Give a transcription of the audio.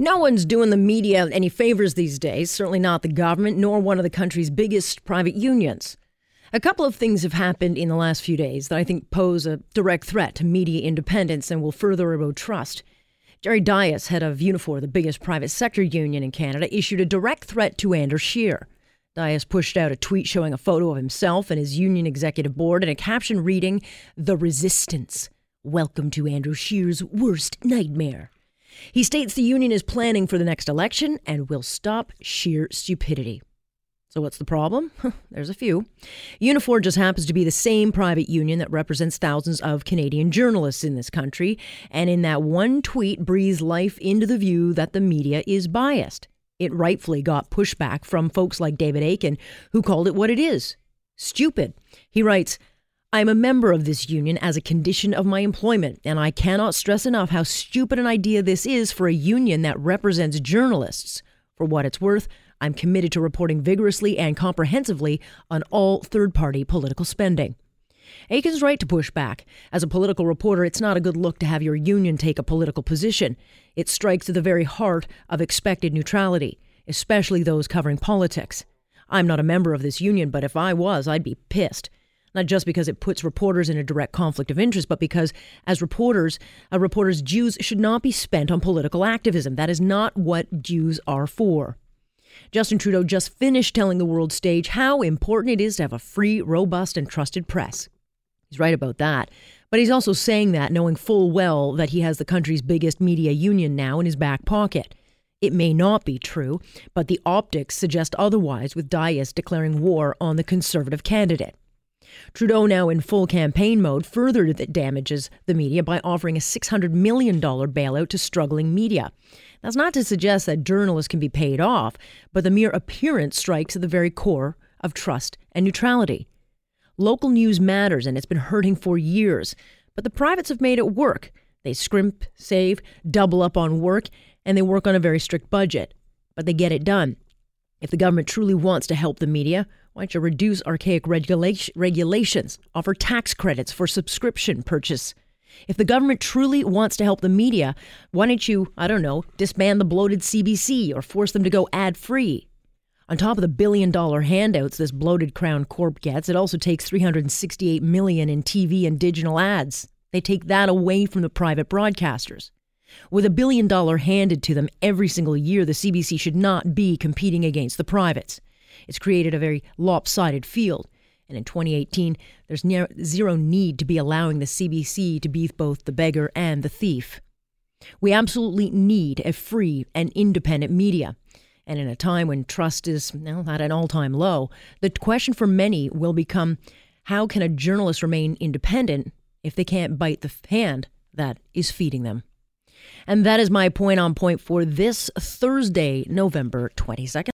No one's doing the media any favors these days, certainly not the government, nor one of the country's biggest private unions. A couple of things have happened in the last few days that I think pose a direct threat to media independence and will further erode trust. Jerry Dias, head of Unifor, the biggest private sector union in Canada, issued a direct threat to Andrew Scheer. Dias pushed out a tweet showing a photo of himself and his union executive board and a caption reading, The Resistance. Welcome to Andrew Scheer's worst nightmare. He states the union is planning for the next election and will stop sheer stupidity. So, what's the problem? There's a few. Unifor just happens to be the same private union that represents thousands of Canadian journalists in this country, and in that one tweet breathes life into the view that the media is biased. It rightfully got pushback from folks like David Akin, who called it what it is stupid. He writes, I am a member of this union as a condition of my employment, and I cannot stress enough how stupid an idea this is for a union that represents journalists. For what it's worth, I'm committed to reporting vigorously and comprehensively on all third party political spending. Akin's right to push back. As a political reporter, it's not a good look to have your union take a political position. It strikes at the very heart of expected neutrality, especially those covering politics. I'm not a member of this union, but if I was, I'd be pissed not just because it puts reporters in a direct conflict of interest, but because as reporters, a reporter's dues should not be spent on political activism. That is not what dues are for. Justin Trudeau just finished telling the world stage how important it is to have a free, robust, and trusted press. He's right about that. But he's also saying that knowing full well that he has the country's biggest media union now in his back pocket. It may not be true, but the optics suggest otherwise with Dias declaring war on the conservative candidate. Trudeau, now in full campaign mode, further damages the media by offering a $600 million bailout to struggling media. That's not to suggest that journalists can be paid off, but the mere appearance strikes at the very core of trust and neutrality. Local news matters, and it's been hurting for years, but the privates have made it work. They scrimp, save, double up on work, and they work on a very strict budget. But they get it done. If the government truly wants to help the media, why don't you reduce archaic regulations, offer tax credits for subscription purchase? If the government truly wants to help the media, why don't you, I don't know, disband the bloated CBC or force them to go ad free? On top of the billion dollar handouts this bloated Crown Corp gets, it also takes 368 million in TV and digital ads. They take that away from the private broadcasters. With a billion dollar handed to them every single year, the CBC should not be competing against the privates. It's created a very lopsided field. And in 2018, there's zero need to be allowing the CBC to be both the beggar and the thief. We absolutely need a free and independent media. And in a time when trust is well, at an all time low, the question for many will become how can a journalist remain independent if they can't bite the hand that is feeding them? And that is my point on point for this Thursday, November 22nd.